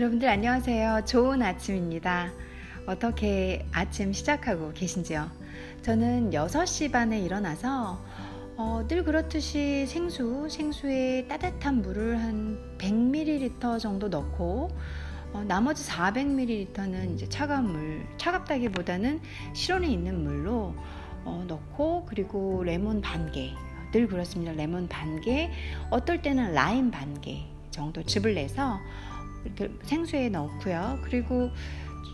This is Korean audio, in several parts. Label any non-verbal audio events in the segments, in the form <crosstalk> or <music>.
여러분들 안녕하세요. 좋은 아침입니다. 어떻게 아침 시작하고 계신지요? 저는 6시 반에 일어나서 어, 늘 그렇듯이 생수, 생수에 따뜻한 물을 한 100ml 정도 넣고 어, 나머지 400ml는 이제 차가운 물, 차갑다기보다는 실온에 있는 물로 어, 넣고 그리고 레몬 반 개, 늘 그렇습니다. 레몬 반 개, 어떨 때는 라임 반 개 정도 즙을 내서 이렇게 생수에 넣고요. 그리고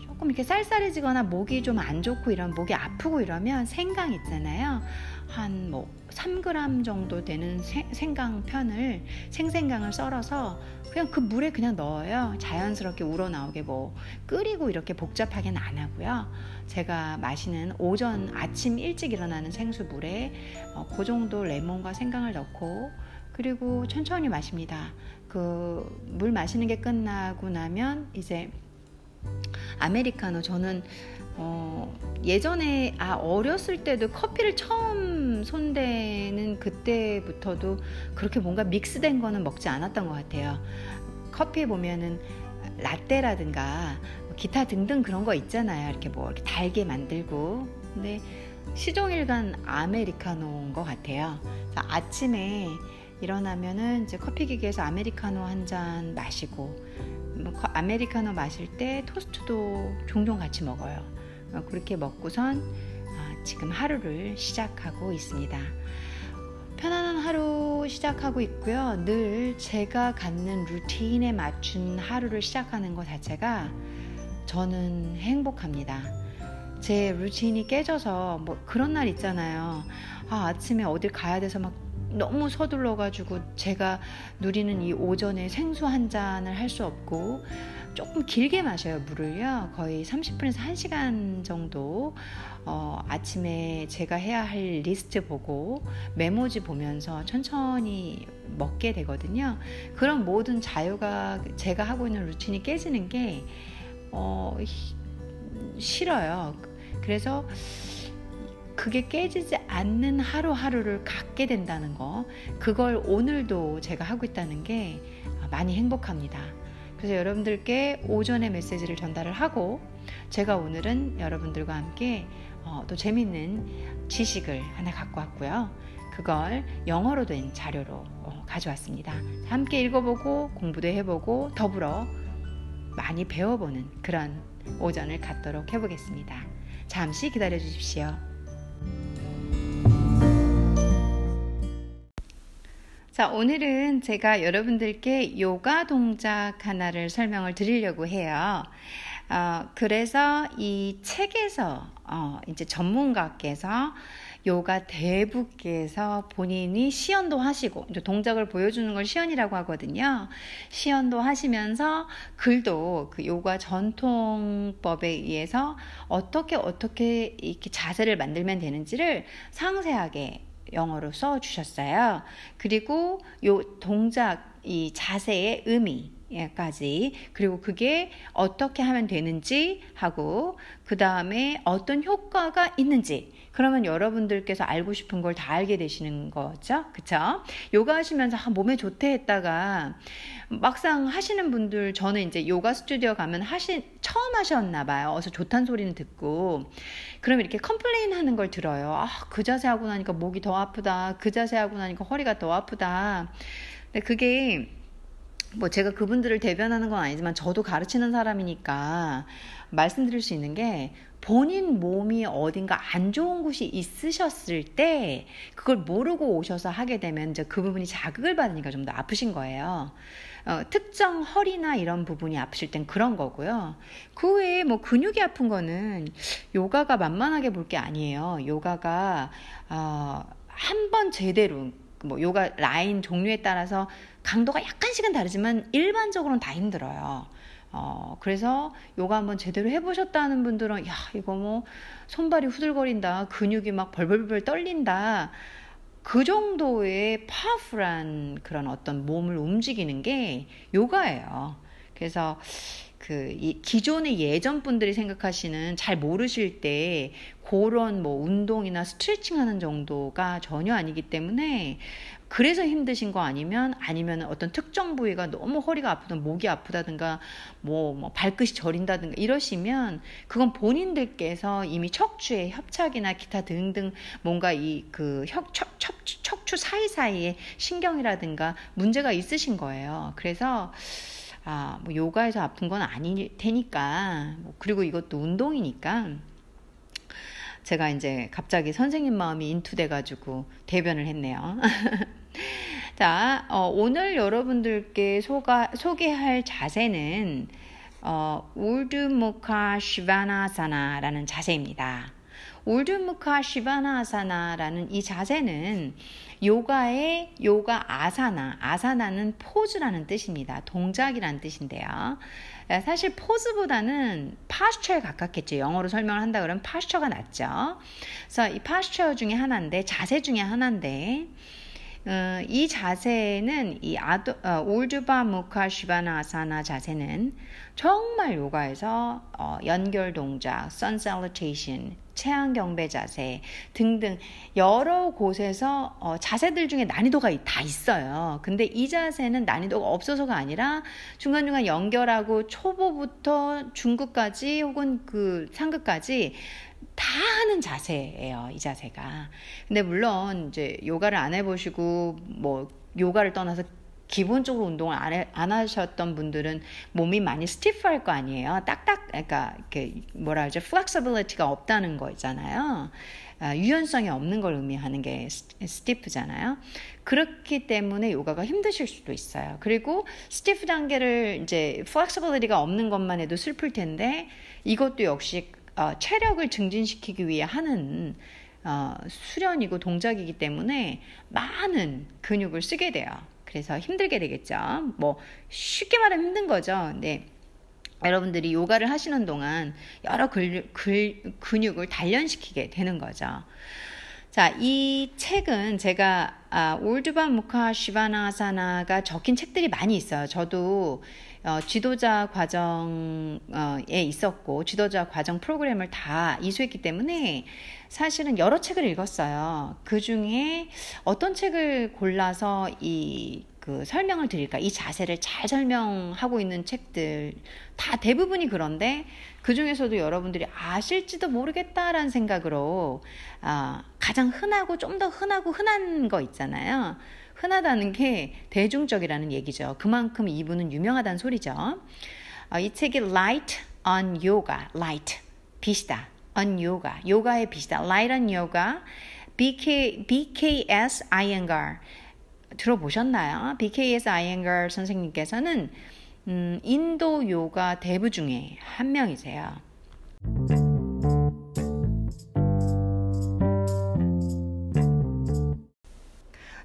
조금 이렇게 쌀쌀해지거나 목이 좀 안 좋고 이런 목이 아프고 이러면 생강 있잖아요. 한 뭐 3g 정도 되는 생강 편을 생생강을 썰어서 그냥 그 물에 그냥 넣어요. 자연스럽게 우러나오게 뭐 끓이고 이렇게 복잡하게는 안 하고요. 제가 마시는 오전 아침 일찍 일어나는 생수물에 어, 그 정도 레몬과 생강을 넣고 그리고 천천히 마십니다. 그 물 마시는 게 끝나고 나면 이제 아메리카노 저는 어, 예전에 아 어렸을 때도 커피를 처음 손대는 그때부터도 그렇게 뭔가 믹스된 거는 먹지 않았던 것 같아요. 커피에 보면은 라떼라든가 뭐 기타 등등 그런 거 있잖아요. 이렇게 뭐 이렇게 달게 만들고 근데 시종일관 아메리카노인 것 같아요. 아침에 일어나면은 이제 커피 기계에서 아메리카노 한 잔 마시고 뭐 아메리카노 마실 때 토스트도 종종 같이 먹어요. 어, 그렇게 먹고선 아, 지금 하루를 시작하고 있습니다. 편안한 하루 시작하고 있고요. 늘 제가 갖는 루틴에 맞춘 하루를 시작하는 것 자체가 저는 행복합니다. 제 루틴이 깨져서 뭐 그런 날 있잖아요. 아, 아침에 어딜 가야 돼서 막 너무 서둘러 가지고 제가 누리는 이 오전에 생수 한 잔을 할 수 없고 조금 길게 마셔요 물을요. 거의 30분에서 1시간 정도. 어, 아침에 제가 해야 할 리스트 보고 메모지 보면서 천천히 먹게 되거든요. 그런 모든 자유가 제가 하고 있는 루틴이 깨지는 게 어, 싫어요. 그래서 그게 깨지지 않는 하루하루를 갖게 된다는 거, 그걸 오늘도 제가 하고 있다는 게 많이 행복합니다. 그래서 여러분들께 오전에 메시지를 전달을 하고, 제가 오늘은 여러분들과 함께 어, 또 재밌는 지식을 하나 갖고 왔고요. 그걸 영어로 된 자료로 어, 가져왔습니다. 함께 읽어보고 공부도 해보고 더불어 많이 배워보는 그런 오전을 갖도록 해보겠습니다. 잠시 기다려 주십시오. 자, 오늘은 제가 여러분들께 요가 동작 하나를 설명을 드리려고 해요. 어, 그래서 이 책에서 어, 이제 전문가께서 요가 대부께서 본인이 시연도 하시고 동작을 보여주는 걸 시연이라고 하거든요. 시연도 하시면서 글도 그 요가 전통법에 의해서 어떻게 어떻게 이렇게 자세를 만들면 되는지를 상세하게 영어로 써 주셨어요. 그리고 요 동작 이 자세의 의미 까지. 그리고 그게 어떻게 하면 되는지 하고 그 다음에 어떤 효과가 있는지. 그러면 여러분들께서 알고 싶은 걸 다 알게 되시는 거죠? 그쵸? 요가 하시면서 아, 몸에 좋대 했다가 막상 하시는 분들 저는 이제 요가 스튜디오 가면 하신 처음 하셨나 봐요. 어서 좋다는 소리는 듣고. 그럼 이렇게 complain 하는 걸 들어요. 아 그 자세 하고 나니까 목이 더 아프다. 그 자세 하고 나니까 허리가 더 아프다. 근데 그게 뭐 제가 그분들을 대변하는 건 아니지만 저도 가르치는 사람이니까 말씀드릴 수 있는 게 본인 몸이 어딘가 안 좋은 곳이 있으셨을 때 그걸 모르고 오셔서 하게 되면 이제 그 부분이 자극을 받으니까 좀 더 아프신 거예요. 어, 특정 허리나 이런 부분이 아프실 땐 그런 거고요. 그 외에 뭐 근육이 아픈 거는 요가가 만만하게 볼 게 아니에요. 요가가 어, 한 번 제대로 뭐 요가 라인 종류에 따라서 강도가 약간씩은 다르지만 일반적으로는 다 힘들어요. 어, 그래서 요가 한번 제대로 해보셨다는 분들은, 야, 이거 뭐, 손발이 후들거린다. 근육이 막 벌벌벌 떨린다. 그 정도의 파워풀한 그런 어떤 몸을 움직이는 게 요가예요. 그래서 그이 기존의 예전 분들이 생각하시는 잘 모르실 때 그런 뭐 운동이나 스트레칭 하는 정도가 전혀 아니기 때문에 그래서 힘드신 거 아니면 아니면 어떤 특정 부위가 너무 허리가 아프든 목이 아프다든가 뭐, 뭐 발끝이 저린다든가 이러시면 그건 본인들께서 이미 척추의 협착이나 기타 등등 뭔가 이 그 척추 사이사이에 신경이라든가 문제가 있으신 거예요. 그래서 아, 뭐 요가에서 아픈 건 아닐 테니까 뭐 그리고 이것도 운동이니까 제가 이제 갑자기 선생님 마음이 인투돼가지고 대변을 했네요. <laughs> 자, 어, 오늘 여러분들께 소가, 소개할 자세는 어, 울드무카 시바나사나라는 자세입니다. 울드무카 시바나사나라는 이 자세는 요가의 요가 아사나, 아사나는 포즈라는 뜻입니다. 동작이라는 뜻인데요. 예, 사실 포즈보다는 파스처에 가깝겠죠. 영어로 설명을 한다 그러면 파스처가 낫죠. 그래서 이 파스처 중에 하나인데 자세 중에 하나인데 어, 이 자세는 이 아도, 어, 올드바 무카 시바나 아사나 자세는 정말 요가에서 어, 연결 동작, sun salutation, 체한 경배 자세 등등 여러 곳에서 어, 자세들 중에 난이도가 다 있어요. 근데 이 자세는 난이도가 없어서가 아니라 중간중간 연결하고 초보부터 중급까지 혹은 그 상급까지 다 하는 자세예요. 이 자세가. 근데 물론 이제 요가를 안 해보시고 뭐 요가를 떠나서 기본적으로 운동을 안, 해, 안 하셨던 분들은 몸이 많이 stiff할 거 아니에요. 딱딱, 그러니까 이렇게 뭐라 하죠, flexibility가 없다는 거 있잖아요. 아, 유연성이 없는 걸 의미하는 게 stiff잖아요. 그렇기 때문에 요가가 힘드실 수도 있어요. 그리고 stiff 단계를 이제 flexibility가 없는 것만 해도 슬플 텐데 이것도 역시 어, 체력을 증진시키기 위해 하는 어, 수련이고 동작이기 때문에 많은 근육을 쓰게 돼요. 그래서 힘들게 되겠죠. 뭐 쉽게 말하면 힘든 거죠. 네. 여러분들이 요가를 하시는 동안 여러 근, 근, 근육을 단련시키게 되는 거죠. 자, 이 책은 제가 아, 올드바 무카 시바나사나가 적힌 책들이 많이 있어요. 저도 어, 지도자 과정에 있었고 지도자 과정 프로그램을 다 이수했기 때문에 사실은 여러 책을 읽었어요. 그 중에 어떤 책을 골라서 이 그 설명을 드릴까? 이 자세를 잘 설명하고 있는 책들 다 대부분이 그런데 그 중에서도 여러분들이 아실지도 모르겠다라는 생각으로 아, 가장 흔하고 좀 더 흔하고 흔한 거 있잖아요. 흔하다는 게 대중적이라는 얘기죠. 그만큼 이분은 유명하다는 소리죠. 어, 이 책이 Light on Yoga, Light, 빛이다. on Yoga, 요가의 빛이다. Light on Yoga, BK, BKS Iyengar. 들어보셨나요? BKS Iyengar 선생님께서는 음, 인도 요가 대부 중에 한 명이세요.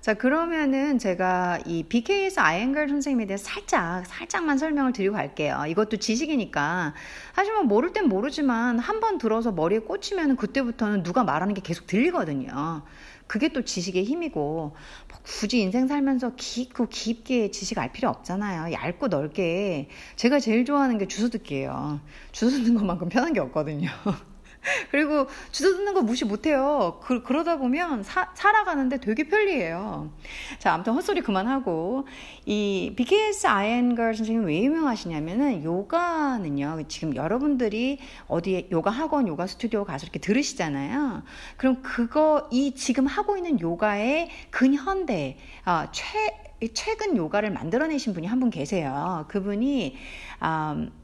자, 그러면은 제가 이 BKS 아이앵글 선생님에 대해서 살짝, 살짝만 설명을 드리고 갈게요. 이것도 지식이니까. 하지만 모를 땐 모르지만 한 번 들어서 머리에 꽂히면 그때부터는 누가 말하는 게 계속 들리거든요. 그게 또 지식의 힘이고, 뭐 굳이 인생 살면서 깊고 깊게 지식 알 필요 없잖아요. 얇고 넓게. 제가 제일 좋아하는 게 주소 듣기예요. 주소 듣는 것만큼 편한 게 없거든요. <laughs> <laughs> 그리고 주소 듣는 거 무시 못해요. 그, 그러다 보면 사, 살아가는데 되게 편리해요. 자, 아무튼 헛소리 그만하고 이 BKS 아이엔걸 선생님 왜 유명하시냐면은 요가는요. 지금 여러분들이 어디에 요가 학원, 요가 스튜디오 가서 이렇게 들으시잖아요. 그럼 그거 이 지금 하고 있는 요가의 근현대 어, 최 최근 요가를 만들어내신 분이 한 분 계세요. 그분이 음,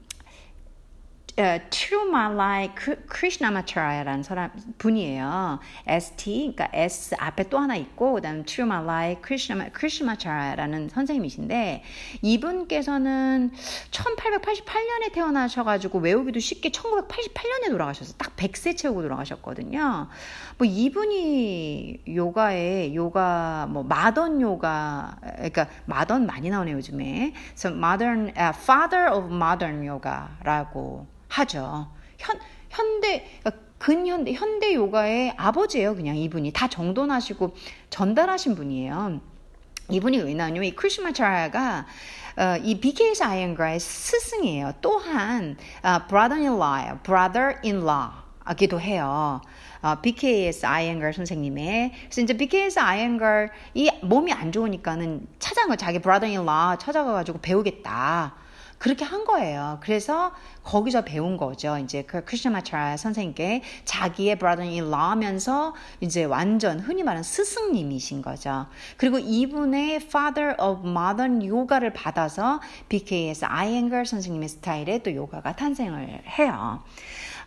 uh, Tirumalai Krishnamacharya라는 사람 분이에요. ST, 그러니까 S 앞에 또 하나 있고, 그 다음 Tirumalai Krishnamacharya라는 선생님이신데, 이분께서는 1888년에 태어나셔 가지고 외우기도 쉽게 1988년에 돌아가셔서 딱 100세 채우고 돌아가셨거든요. 뭐 이분이 요가에, 요가, 뭐 마던 요가, 그러니까 마던 많이 나오네요, 요즘에. 그래서 modern, uh, father of modern yoga라고 하죠. 현, 현대, 그러니까 근현대, 현대 요가의 아버지예요. 그냥 이분이. 다 정돈하시고 전달하신 분이에요. 이분이 왜 나왔냐면 이 크리스마차라가 어, 이 BKS 아이언가의 스승이에요. 또한 어, brother-in-law, brother-in-law기도 해요. 어, BKS 아이언걸 선생님의 그래서 이제 BKS 아이언걸 이 몸이 안 좋으니까는 찾아간 거 자기 brother-in-law 찾아가가지고 배우겠다. 그렇게 한 거예요. 그래서 거기서 배운 거죠. 이제 그 크리스마차 선생님께 자기의 brother-in-law면서 이제 완전 흔히 말하는 스승님이신 거죠. 그리고 이분의 father of modern 요가를 받아서 BKS 아이앵걸 선생님의 스타일의 또 요가가 탄생을 해요.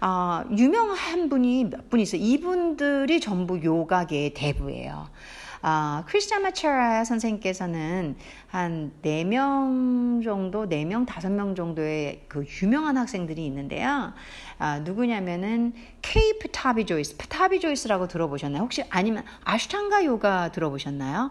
어, 유명한 분이 몇 분 있어요. 이분들이 전부 요가계의 대부예요. 아, 크리스찬 마차라 선생님께서는 한 4명 정도, 4명, 5명 정도의 그 유명한 학생들이 있는데요. 아, 누구냐면은 케이 파타비 조이스, 파타비 조이스라고 들어보셨나요? 혹시 아니면 아슈탄가 요가 들어보셨나요?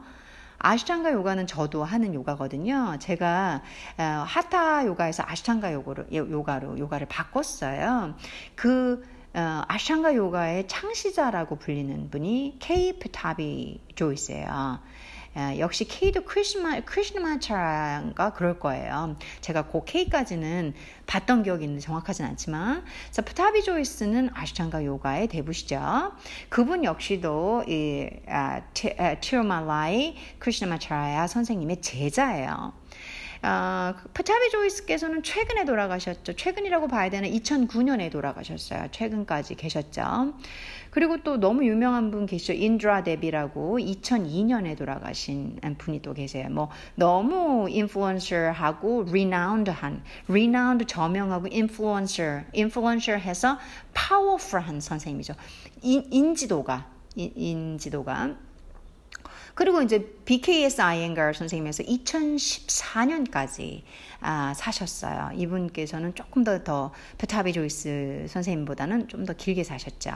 아슈탄가 요가는 저도 하는 요가거든요. 제가 어, 하타 요가에서 아슈탄가 요가로, 요가로 요가를 바꿨어요. 그 어, 아슈탄가 요가의 창시자라고 불리는 분이 케이 파타비 조이스예요. 어, 역시 케이도 크리슈나, 크리슈나마차랴가 그럴 거예요. 제가 그 케이까지는 봤던 기억이 있는데 정확하진 않지만. 자, 파타비 조이스는 아슈탄가 요가의 대부시죠. 그분 역시도 이, 아, 티, 아, 티루말라이 크리슈나마차리야 선생님의 제자예요. 아, 파타비 조이스께서는 최근에 돌아가셨죠. 최근이라고 봐야 되는 2009년에 돌아가셨어요. 최근까지 계셨죠. 그리고 또 너무 유명한 분 계시죠. 인드라 데비라고 2002년에 돌아가신 분이 또 계세요. 뭐 너무 influential하고 renowned한, renowned 저명하고 influential 해서 powerful한 선생님이죠. 인, 인지도가, 인, 인지도가 그리고 이제 BKS 아이엥가 선생님에서 2014년까지 아, 사셨어요. 이분께서는 조금 더 더 파타비 조이스 선생님보다는 좀 더 길게 사셨죠.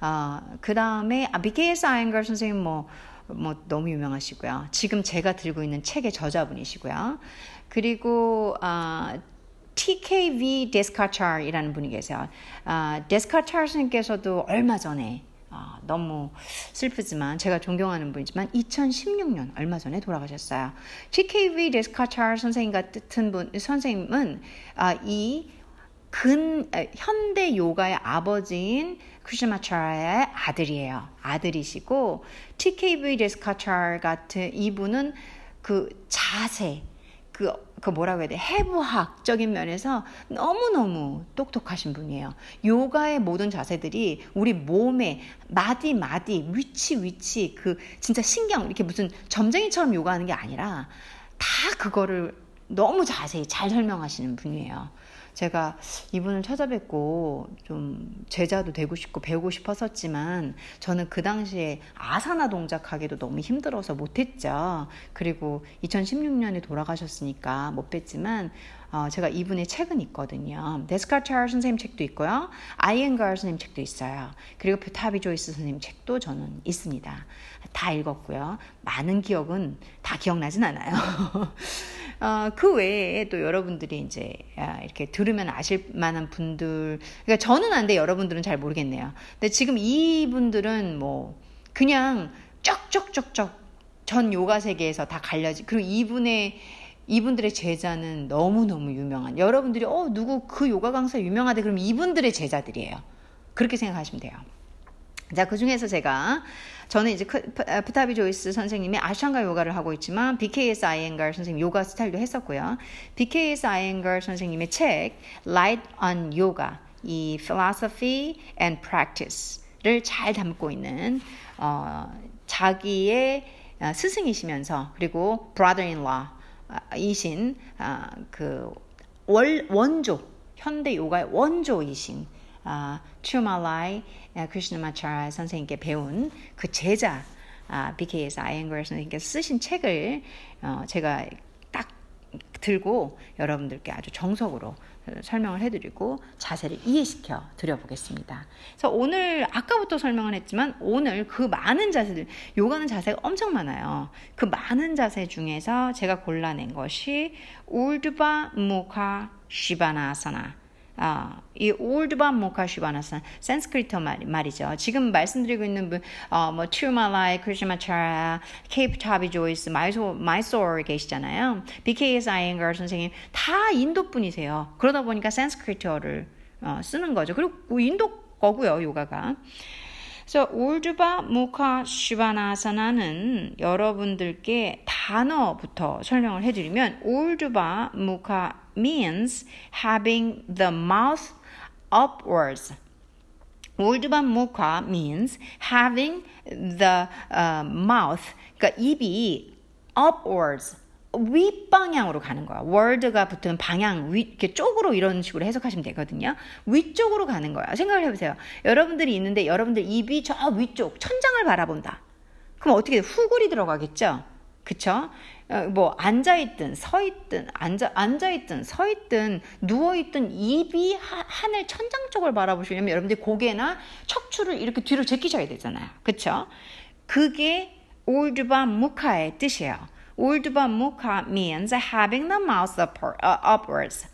어, 그 다음에 아, BKS 아이엥가 선생님 뭐, 뭐 너무 유명하시고요. 지금 제가 들고 있는 책의 저자분이시고요. 그리고 아, TKV 데스카차이라는 분이 계세요. 아, 데스카차 선생님께서도 얼마 전에 아, 너무 슬프지만 제가 존경하는 분이지만 2016년 얼마 전에 돌아가셨어요. TKV 데스카차르 선생님 같은 분 선생님은 아, 이근 현대 요가의 아버지인 크리스마차의 아들이에요. 아들이시고 TKV 데스카차르 같은 이분은 그 자세 그, 그 뭐라고 해야 돼? 해부학적인 면에서 너무너무 똑똑하신 분이에요. 요가의 모든 자세들이 우리 몸에 마디 마디, 위치 위치, 그 진짜 신경, 이렇게 무슨 점쟁이처럼 요가하는 게 아니라 다 그거를 너무 자세히 잘 설명하시는 분이에요. 제가 이분을 찾아뵙고 좀 제자도 되고 싶고 배우고 싶었었지만 저는 그 당시에 아사나 동작하기도 너무 힘들어서 못했죠. 그리고 2016년에 돌아가셨으니까 못 뵀지만 어, 제가 이분의 책은 있거든요. 데스카르 선생님 책도 있고요. 아이엔가르 선생님 책도 있어요. 그리고 뷰타비 조이스 선생님 책도 저는 있습니다. 다 읽었고요. 많은 기억은 다 기억나진 않아요. <laughs> 어, 그 외에 또 여러분들이 이제 아, 이렇게 들으면 아실 만한 분들, 그러니까 저는 안 돼, 여러분들은 잘 모르겠네요. 근데 지금 이분들은 뭐 그냥 쩍쩍쩍쩍 전 요가 세계에서 다 갈려지. 그리고 이분의 이분들의 제자는 너무너무 유명한 여러분들이 어 누구 그 요가 강사 유명하대 그럼 이분들의 제자들이에요. 그렇게 생각하시면 돼요. 자, 그 중에서 제가 저는 이제 프타비 조이스 선생님이 아샹가 요가를 하고 있지만 BKS 아이엔갈 선생님 요가 스타일도 했었고요. BKS 아이엔갈 선생님의 책 Light on Yoga 이 Philosophy and Practice를 잘 담고 있는 어, 자기의 어, 스승이시면서 그리고 brother-in-law 이신 아, 그 월, 원조 현대 요가의 원조이신 아, 추말라이 크리스나마차라 선생님께 배운 그 제자 아, BKS 아이앵걸 선생님께 쓰신 책을 어, 제가 딱 들고 여러분들께 아주 정석으로 설명을 해드리고 자세를 이해시켜 드려보겠습니다. 그래서 오늘 아까부터 설명을 했지만 오늘 그 많은 자세들 요가는 자세가 엄청 많아요. 그 많은 자세 중에서 제가 골라낸 것이 울드바 무카 시바나사나 아, 이 올드바 모카시바나산 산스크리트 말, 말이죠. 지금 말씀드리고 있는 분, 어, 뭐 티루말라이, 크리슈나마차랴, 케이 파타비 조이스, 마이소 마이소어 계시잖아요. BKS 아이엥가 선생님 다 인도 분이세요. 그러다 보니까 산스크리트어를 어, 쓰는 거죠. 그리고 인도 거고요, 요가가. 그래서 Urdhva Mukha Svanasana는 여러분들께 단어부터 설명을 해드리면 Urdhva Mukha means having the mouth upwards. 올드바 무카 means having the uh, mouth, 그러니까 입이 upwards, 윗방향으로 가는 거야. 월드가 붙은 방향, 위, 이렇게 쪽으로 이런 식으로 해석하시면 되거든요. 위쪽으로 가는 거야. 생각을 해보세요. 여러분들이 있는데 여러분들 입이 저 위쪽, 천장을 바라본다. 그럼 어떻게 돼? 후굴이 들어가겠죠? 그쵸? 어, 뭐, 앉아있든, 서있든, 앉아, 앉아있든, 서있든, 누워있든, 입이 하, 하늘 천장 쪽을 바라보시려면 여러분들 고개나 척추를 이렇게 뒤로 제끼셔야 되잖아요. 그쵸? 그게 올드바 무카의 뜻이에요. Urdhva mukha means having the mouth upward, uh, upwards.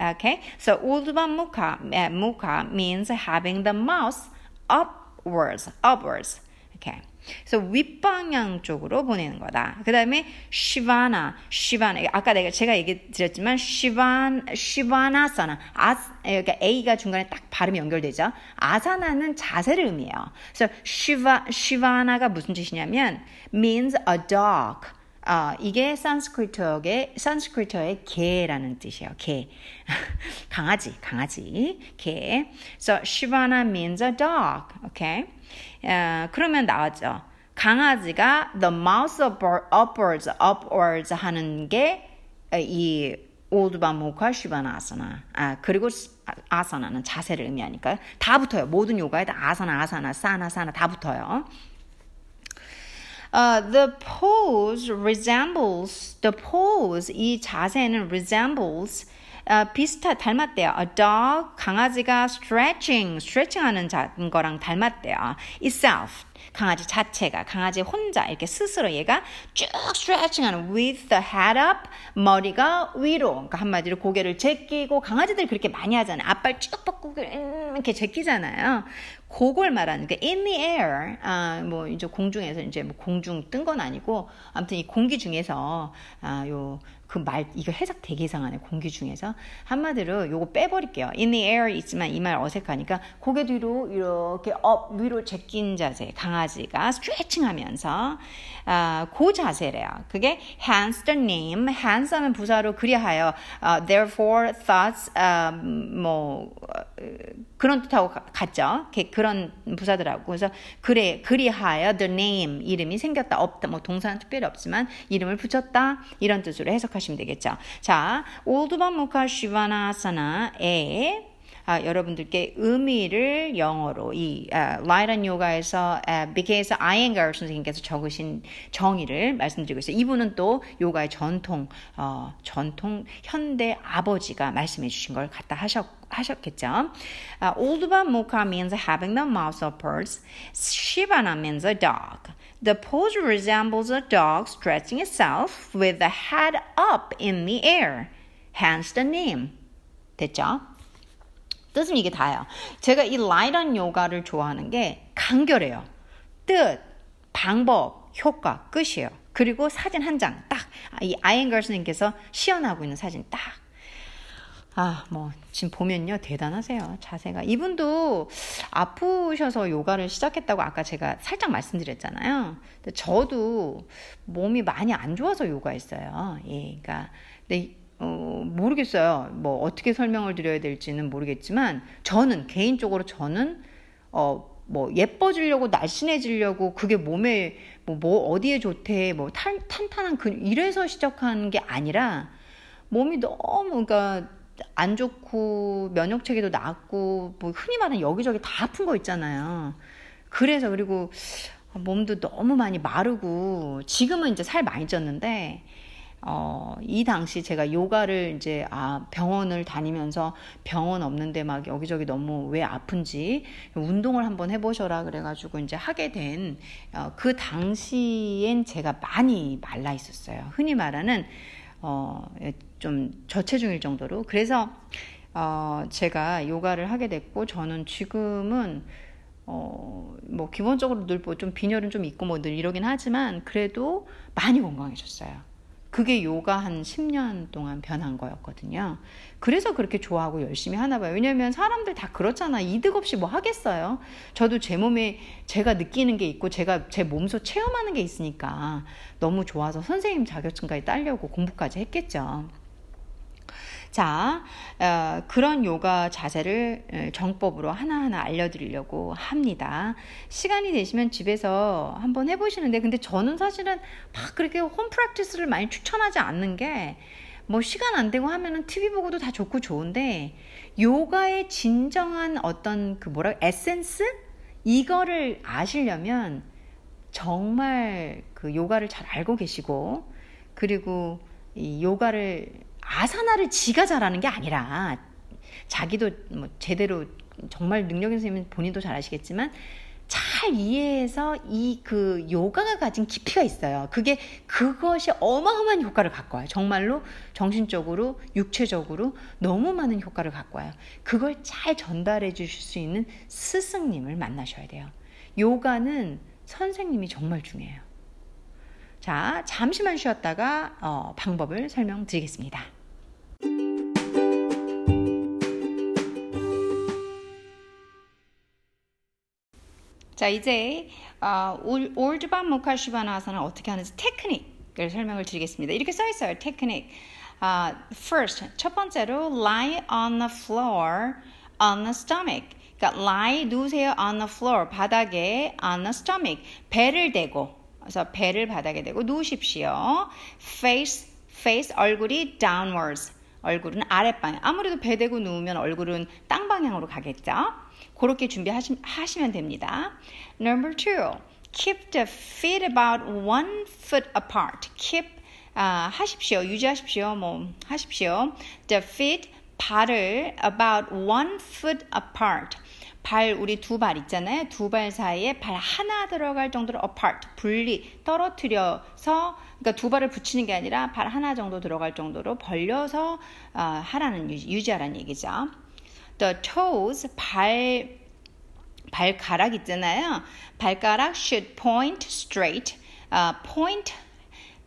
Okay, so Urdhva mukha, uh, mukha means having the mouth upwards, upwards. Okay. 그래서 윗방향 쪽으로 보내는 거다. 그 다음에 시바나, 시바나. 아까 내가 제가 얘기 드렸지만 시반, 시바나사나. 아, 그러니까 A가 중간에 딱 발음이 연결되죠. 아사나는 자세를 의미해요. 그래서 시바, 시바나가 무슨 뜻이냐면 means a dog. 아, 이게 산스크리트어의 산스크리트어의 개라는 뜻이에요. 개. <laughs> 강아지, 강아지. 개. So Shivana means a dog. Okay? 어, 그러면 나왔죠. 강아지가 the mouth upwards, upwards 하는 게이 오드바 모카 시바나 아사나. 아, 그리고 아사나는 자세를 의미하니까 다 붙어요. 모든 요가에 다 아사나, 아사나, 사나, 사나 다 붙어요. Uh, the pose resembles the pose 이 자세는 resembles 어, 비슷하 닮았대요. A dog 강아지가 stretching stretching하는 자, 거랑 닮았대요. itself 강아지 자체가 강아지 혼자 이렇게 스스로 얘가 쭉 stretching하는 with the head up 머리가 위로 그러니까 한마디로 고개를 제끼고 강아지들 그렇게 많이 하잖아요. 앞발 쭉 뻗고 이렇게 제끼잖아요. 그걸 말하는 게 in the air 아, 뭐 이제 공중에서 이제 뭐 공중 뜬 건 아니고 아무튼 이 공기 중에서 아, 요 그 말 이거 해석 되게 이상하네 공기 중에서 한마디로 요거 빼버릴게요. in the air 있지만 이 말 어색하니까 고개 뒤로 이렇게 up 위로 제낀 자세 강아지가 스트레칭하면서 아, 그 자세래요. 그게 hence the name hence 하면 부사로 그리하여 uh, therefore thoughts um, 뭐 그런 뜻하고 같죠. 그런 부사들하고 그래서 그래 그리하여 the name 이름이 생겼다 없다 뭐 동사는 특별히 없지만 이름을 붙였다 이런 뜻으로 해석하시면 되겠죠. 자 올드바 무카 시바나사나에 아, 여러분들께 의미를 영어로 이 아, 라이란 요가에서 아, BK에서 아이엔가르 선생님께서 적으신 정의를 말씀드리고 있어요. 이분은 또 요가의 전통 어, 전통 현대 아버지가 말씀해 주신 걸 갖다 하셨 하셨겠죠. Uh, Uldva Mukha means having the mouth upwards. Shivana means a dog. The pose resembles a dog stretching itself with the head up in the air. Hence the name. 됐죠? 뜻은 이게 다예요. 제가 이 라이런 요가를 좋아하는 게 간결해요. 뜻, 방법, 효과, 끝이에요. 그리고 사진 한 장, 딱, 이 아이엔걸 스님께서 시연하고 있는 사진 딱. 아, 뭐, 지금 보면요, 대단하세요. 자세가. 이분도 아프셔서 요가를 시작했다고 아까 제가 살짝 말씀드렸잖아요. 근데 저도 몸이 많이 안 좋아서 요가했어요. 예, 그러니까. 근데 어, 모르겠어요. 뭐 어떻게 설명을 드려야 될지는 모르겠지만 저는 개인적으로 저는 어, 뭐 예뻐지려고 날씬해지려고 그게 몸에 뭐, 뭐 어디에 좋대 뭐 탄, 탄탄한 그 이래서 시작한 게 아니라 몸이 너무 그러니까 안 좋고 면역 체계도 낮고 뭐 흔히 말하는 여기저기 다 아픈 거 있잖아요. 그래서 그리고 몸도 너무 많이 마르고 지금은 이제 살 많이 쪘는데 어, 이 당시 제가 요가를 이제 아, 병원을 다니면서 병원 없는데 막 여기저기 너무 왜 아픈지 운동을 한번 해보셔라 그래가지고 이제 하게 된그 어, 그 당시엔 제가 많이 말라 있었어요. 흔히 말하는 어, 좀 저체중일 정도로. 그래서 어, 제가 요가를 하게 됐고 저는 지금은 어, 뭐 기본적으로 늘 뭐 좀 빈혈은 좀 있고 뭐 늘 이러긴 하지만 그래도 많이 건강해졌어요. 그게 요가 한 10년 동안 변한 거였거든요. 그래서 그렇게 좋아하고 열심히 하나 봐요. 왜냐면 사람들 다 그렇잖아. 이득 없이 뭐 하겠어요. 저도 제 몸에 제가 느끼는 게 있고 제가 제 몸소 체험하는 게 있으니까 너무 좋아서 선생님 자격증까지 따려고 공부까지 했겠죠. 자, 어, 그런 요가 자세를 어, 정법으로 하나하나 알려드리려고 합니다. 시간이 되시면 집에서 한번 해보시는데, 근데 저는 사실은 막 그렇게 홈 프랙티스를 많이 추천하지 않는 게, 뭐 시간 안 되고 하면은 TV 보고도 다 좋고 좋은데, 요가의 진정한 어떤 그 뭐라, 에센스? 이거를 아시려면 정말 그 요가를 잘 알고 계시고, 그리고 이 요가를 아사나를 지가 잘하는 게 아니라 자기도 뭐 제대로 정말 능력 있는 선생님은 본인도 잘 아시겠지만 잘 이해해서 이 그 요가가 가진 깊이가 있어요. 그게 그것이 어마어마한 효과를 갖고 와요. 정말로 정신적으로, 육체적으로 너무 많은 효과를 갖고 와요. 그걸 잘 전달해 주실 수 있는 스승님을 만나셔야 돼요. 요가는 선생님이 정말 중요해요. 자, 잠시만 쉬었다가 어, 방법을 설명드리겠습니다. 자 이제 어, 올드반 모카시바나사는 어떻게 하는지 테크닉을 설명을 드리겠습니다. 이렇게 써 있어요. 테크닉. Uh, first 첫 번째로 lie on the floor on the stomach. 그러니까 lie 누우세요 on the floor 바닥에 on the stomach 배를 대고 그래서 배를 바닥에 대고 누우십시오. face face 얼굴이 downwards 얼굴은 아랫방향. 아무래도 배 대고 누우면 얼굴은 땅 방향으로 가겠죠. 그렇게 준비하시면 됩니다. Number two, keep the feet about one foot apart. keep 아, 하십시오. 유지하십시오. 뭐 하십시오. The feet 발을 about one foot apart. 발 우리 두 발 있잖아요. 두 발 사이에 발 하나 들어갈 정도로 apart 분리 떨어뜨려서 그러니까 두 발을 붙이는 게 아니라 발 하나 정도 들어갈 정도로 벌려서 어, 하라는 유지하라는 얘기죠. The toes 발 발가락 있잖아요. 발가락 should point straight. 어, point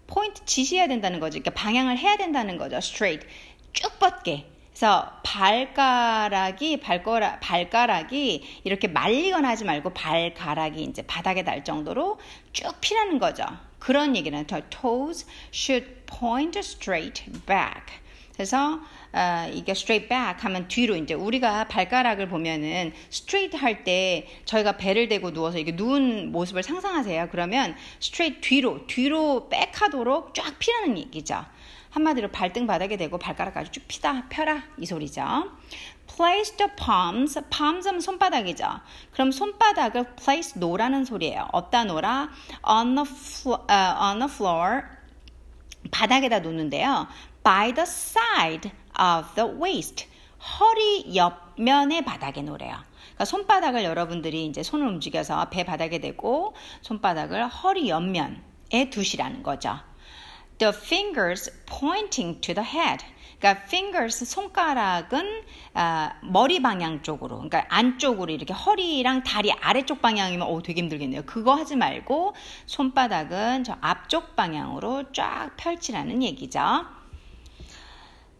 point 지시해야 된다는 거죠. 그러니까 방향을 해야 된다는 거죠. straight 쭉 뻗게. 그래서 발가락이 발가락 발가락이 이렇게 말리거나 하지 말고 발가락이 이제 바닥에 닿을 정도로 쭉 피라는 거죠. 그런 얘기는 the toes should point straight back. 그래서 어, 이게 straight back 하면 뒤로 이제 우리가 발가락을 보면은 straight 할 때 저희가 배를 대고 누워서 이게 누운 모습을 상상하세요. 그러면 straight 뒤로 뒤로 백 하도록 쫙 피라는 얘기죠. 한마디로 발등 바닥에 대고 발가락까지 쭉 피다 펴라 이 소리죠. Place the palms, palms 하면 손바닥이죠. 그럼 손바닥을 place 놓으라는 소리예요. 어디다 놓으라? On the, flo- uh, on the floor 바닥에다 놓는데요. By the side of the waist. 허리 옆면의 바닥에 놓으래요. 그러니까 손바닥을 여러분들이 이제 손을 움직여서 배 바닥에 대고 손바닥을 허리 옆면에 두시라는 거죠. The fingers pointing to the head. 그러니까 fingers 손가락은 아, 머리 방향 쪽으로, 그러니까 안쪽으로 이렇게 허리랑 다리 아래쪽 방향이면 오 되게 힘들겠네요. 그거 하지 말고 손바닥은 저 앞쪽 방향으로 쫙 펼치라는 얘기죠.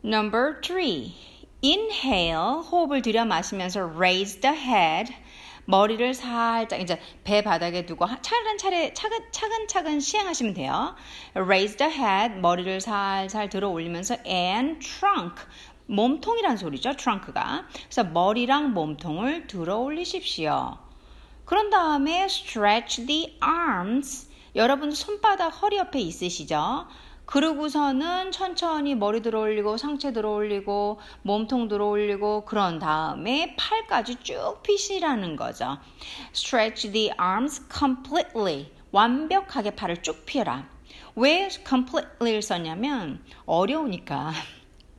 Number three. Inhale, 호흡을 들여 마시면서 raise the head. 머리를 살짝 이제 배 바닥에 두고 차근차례 차근 차근차근 시행하시면 돼요. Raise the head 머리를 살살 들어 올리면서 and trunk 몸통이란 소리죠. trunk가. 그래서 머리랑 몸통을 들어 올리십시오. 그런 다음에 stretch the arms. 여러분 손바닥 허리 옆에 있으시죠? 그러고서는 천천히 머리 들어 올리고 상체 들어 올리고 몸통 들어 올리고 그런 다음에 팔까지 쭉 피시라는 거죠. Stretch the arms completely. 완벽하게 팔을 쭉 펴라. 왜 completely를 썼냐면 어려우니까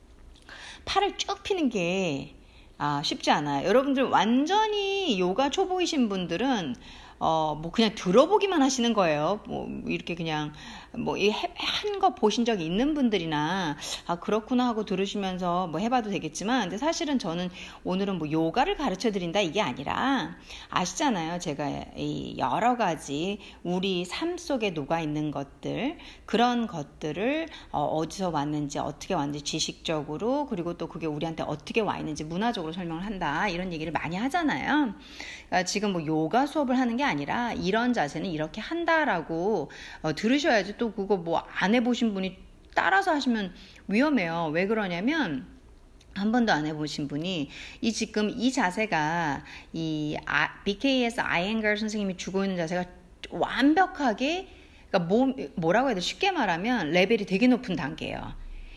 <laughs> 팔을 쭉 피는 게 아, 쉽지 않아요. 여러분들 완전히 요가 초보이신 분들은 어, 뭐 그냥 들어보기만 하시는 거예요. 뭐 이렇게 그냥 뭐한 거 보신 적 있는 분들이나 아 그렇구나 하고 들으시면서 뭐 해봐도 되겠지만 근데 사실은 저는 오늘은 뭐 요가를 가르쳐 드린다 이게 아니라 아시잖아요. 제가 이 여러 가지 우리 삶 속에 녹아 있는 것들 그런 것들을 어, 디서 왔는지 어떻게 왔는지 지식적으로 그리고 또 그게 우리한테 어떻게 와 있는지 문화적으로 설명을 한다 이런 얘기를 많이 하잖아요. 그러니까 지금 뭐 요가 수업을 하는 게 아니라 이런 자세는 이렇게 한다라고 어, 들으셔야지 또 그거 뭐 안 해보신 분이 따라서 하시면 위험해요. 왜 그러냐면 한 번도 안 해보신 분이 이 지금 이 자세가 이 아, BKS 아이앵걸 선생님이 주고 있는 자세가 완벽하게 그러니까 뭐, 뭐라고 해야 돼 쉽게 말하면 레벨이 되게 높은 단계예요.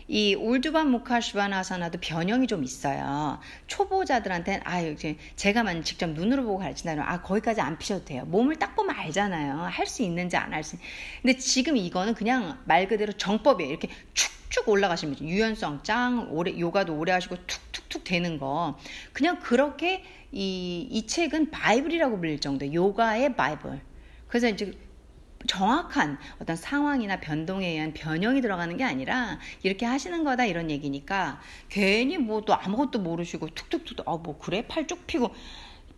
이 올드반 무카시바나사나도 변형이 좀 있어요. 초보자들한테는 아유 제가 만 직접 눈으로 보고 가르친다면 아 거기까지 안 피셔도 돼요. 몸을 딱 보면 알잖아요. 할 수 있는지 안 할 수. 근데 지금 이거는 그냥 말 그대로 정법이에요. 이렇게 축축 올라가시면 유연성 짱 오래 요가도 오래 하시고 툭툭툭 되는 거 그냥 그렇게 이 이 책은 바이블이라고 불릴 정도 요가의 바이블. 그래서 이제 정확한 어떤 상황이나 변동에 의한 변형이 들어가는 게 아니라 이렇게 하시는 거다 이런 얘기니까 괜히 뭐 또 아무것도 모르시고 툭툭툭 아뭐 그래? 팔 쭉 피고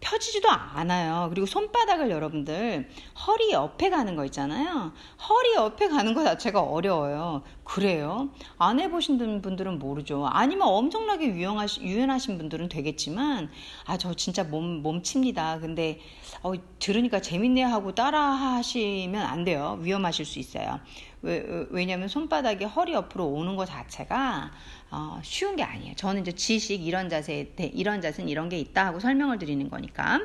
펴지지도 않아요. 그리고 손바닥을 여러분들 허리 옆에 가는 거 있잖아요. 허리 옆에 가는 거 자체가 어려워요. 그래요? 안 해보신 분들은 모르죠. 아니면 엄청나게 유용하시, 유연하신 분들은 되겠지만, 아, 저 진짜 몸, 몸칩니다. 근데, 어, 들으니까 재밌네 하고 따라 하시면 안 돼요. 위험하실 수 있어요. 왜, 왜냐면 손바닥이 허리 옆으로 오는 것 자체가 어, 쉬운 게 아니에요. 저는 이제 지식 이런 자세 이런 자세는 이런 게 있다 하고 설명을 드리는 거니까.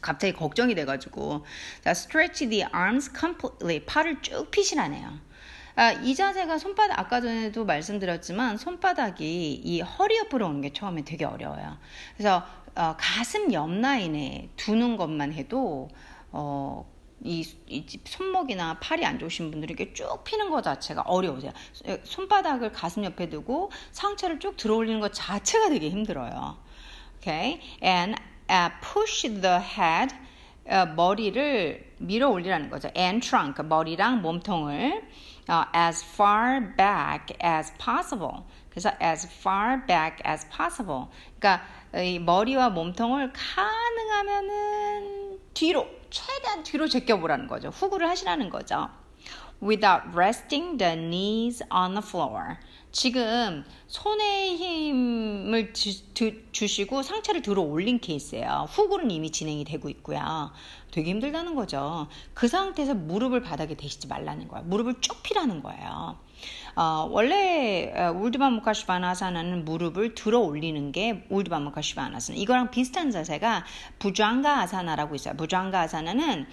갑자기 걱정이 돼가지고 자, stretch the arms completely 팔을 쭉 펴시라네요. 아, 이 자세가 손바닥 아까 전에도 말씀드렸지만 손바닥이 이 허리 옆으로 오는 게 처음에 되게 어려워요. 그래서 어, 가슴 옆 라인에 두는 것만 해도 어, 이, 이 손목이나 팔이 안 좋으신 분들이 이렇게 쭉 피는 것 자체가 어려우세요. 손바닥을 가슴 옆에 두고 상체를 쭉 들어 올리는 것 자체가 되게 힘들어요. Okay? And uh, push the head uh, 머리를 밀어 올리라는 거죠. And trunk 머리랑 몸통을 uh, as far back as possible. 그래서 as far back as possible. 그러니까 이 머리와 몸통을 가능하면은 뒤로 최대한 뒤로 제껴보라는 거죠. 후구를 하시라는 거죠. Without resting the knees on the floor. 지금 손에 힘을 주, 주, 주시고 상체를 들어 올린 케이스예요. 후구는 이미 진행이 되고 있고요. 되게 힘들다는 거죠. 그 상태에서 무릎을 바닥에 대시지 말라는 거예요. 무릎을 쭉 피라는 거예요. 어, 원래 어, 울드바무카 슈바나사나는 무릎을 들어 올리는 게 울드바무카 슈바나사나. 이거랑 비슷한 자세가 부장가 아사나라고 있어요. 부장가 아사나는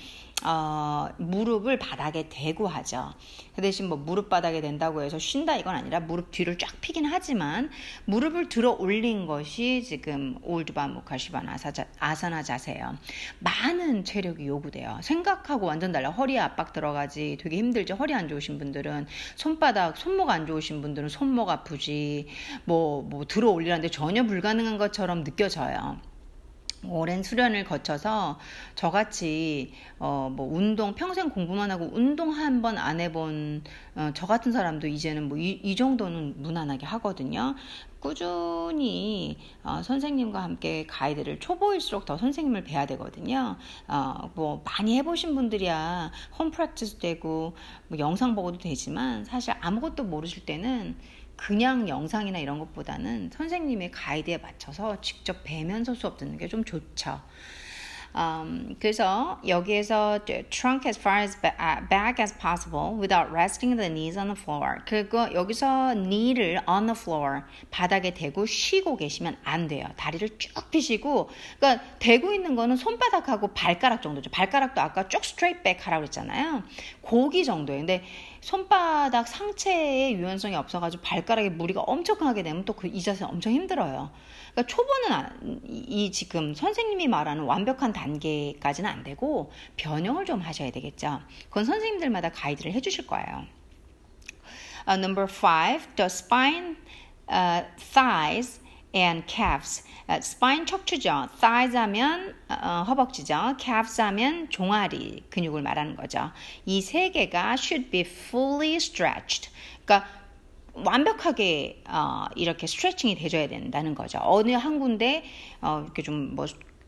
어, 무릎을 바닥에 대고 하죠. 그 대신 뭐 무릎 바닥에 된다고 해서 쉰다 이건 아니라 무릎 뒤를 쫙 피긴 하지만 무릎을 들어 올린 것이 지금 올드바 무카시바나 아사나 자세예요. 많은 체력이 요구돼요. 생각하고 완전 달라. 허리에 압박 들어가지 되게 힘들죠. 허리 안 좋으신 분들은 손바닥, 손목 안 좋으신 분들은 손목 아프지 뭐, 뭐 들어 올리는데 전혀 불가능한 것처럼 느껴져요. 오랜 수련을 거쳐서 저같이 어 뭐 운동 평생 공부만 하고 운동 한 번 안 해본 어, 저 같은 사람도 이제는 뭐이 정도는 무난하게 하거든요. 꾸준히 어, 선생님과 함께 가이드를 초보일수록 더 선생님을 뵈야 되거든요. 어, 뭐 많이 해보신 분들이야 홈 프랙티스 되고 뭐 영상 보고도 되지만 사실 아무것도 모르실 때는 그냥 영상이나 이런 것보다는 선생님의 가이드에 맞춰서 직접 뵈면서 수업 듣는 게 좀 좋죠. Um, 그래서 여기에서 trunk as far as back as possible without resting the knees on the floor. 그거 여기서 knee를 on the floor 바닥에 대고 쉬고 계시면 안 돼요. 다리를 쭉 펴시고 그러니까 대고 있는 거는 손바닥하고 발가락 정도죠. 발가락도 아까 쭉 straight back 하라고 했잖아요. 고기 정도예요. 근데 손바닥 상체에 유연성이 없어가지고 발가락에 무리가 엄청 하게 되면 또 그 이 자세 엄청 힘들어요. 그러니까 초보는 이 지금 선생님이 말하는 완벽한 단계까지는 안 되고 변형을 좀 하셔야 되겠죠. 그건 선생님들마다 가이드를 해주실 거예요. Uh, number five, the spine, uh, thighs and calves. spine 척추죠. thighs 하면 어, 허벅지죠. calves 하면 종아리 근육을 말하는 거죠. 이 세 개가 should be fully stretched. 그러니까 완벽하게 어, 이렇게 스트레칭이 돼줘야 된다는 거죠. 어느 한 군데 어, 이렇게 좀뭐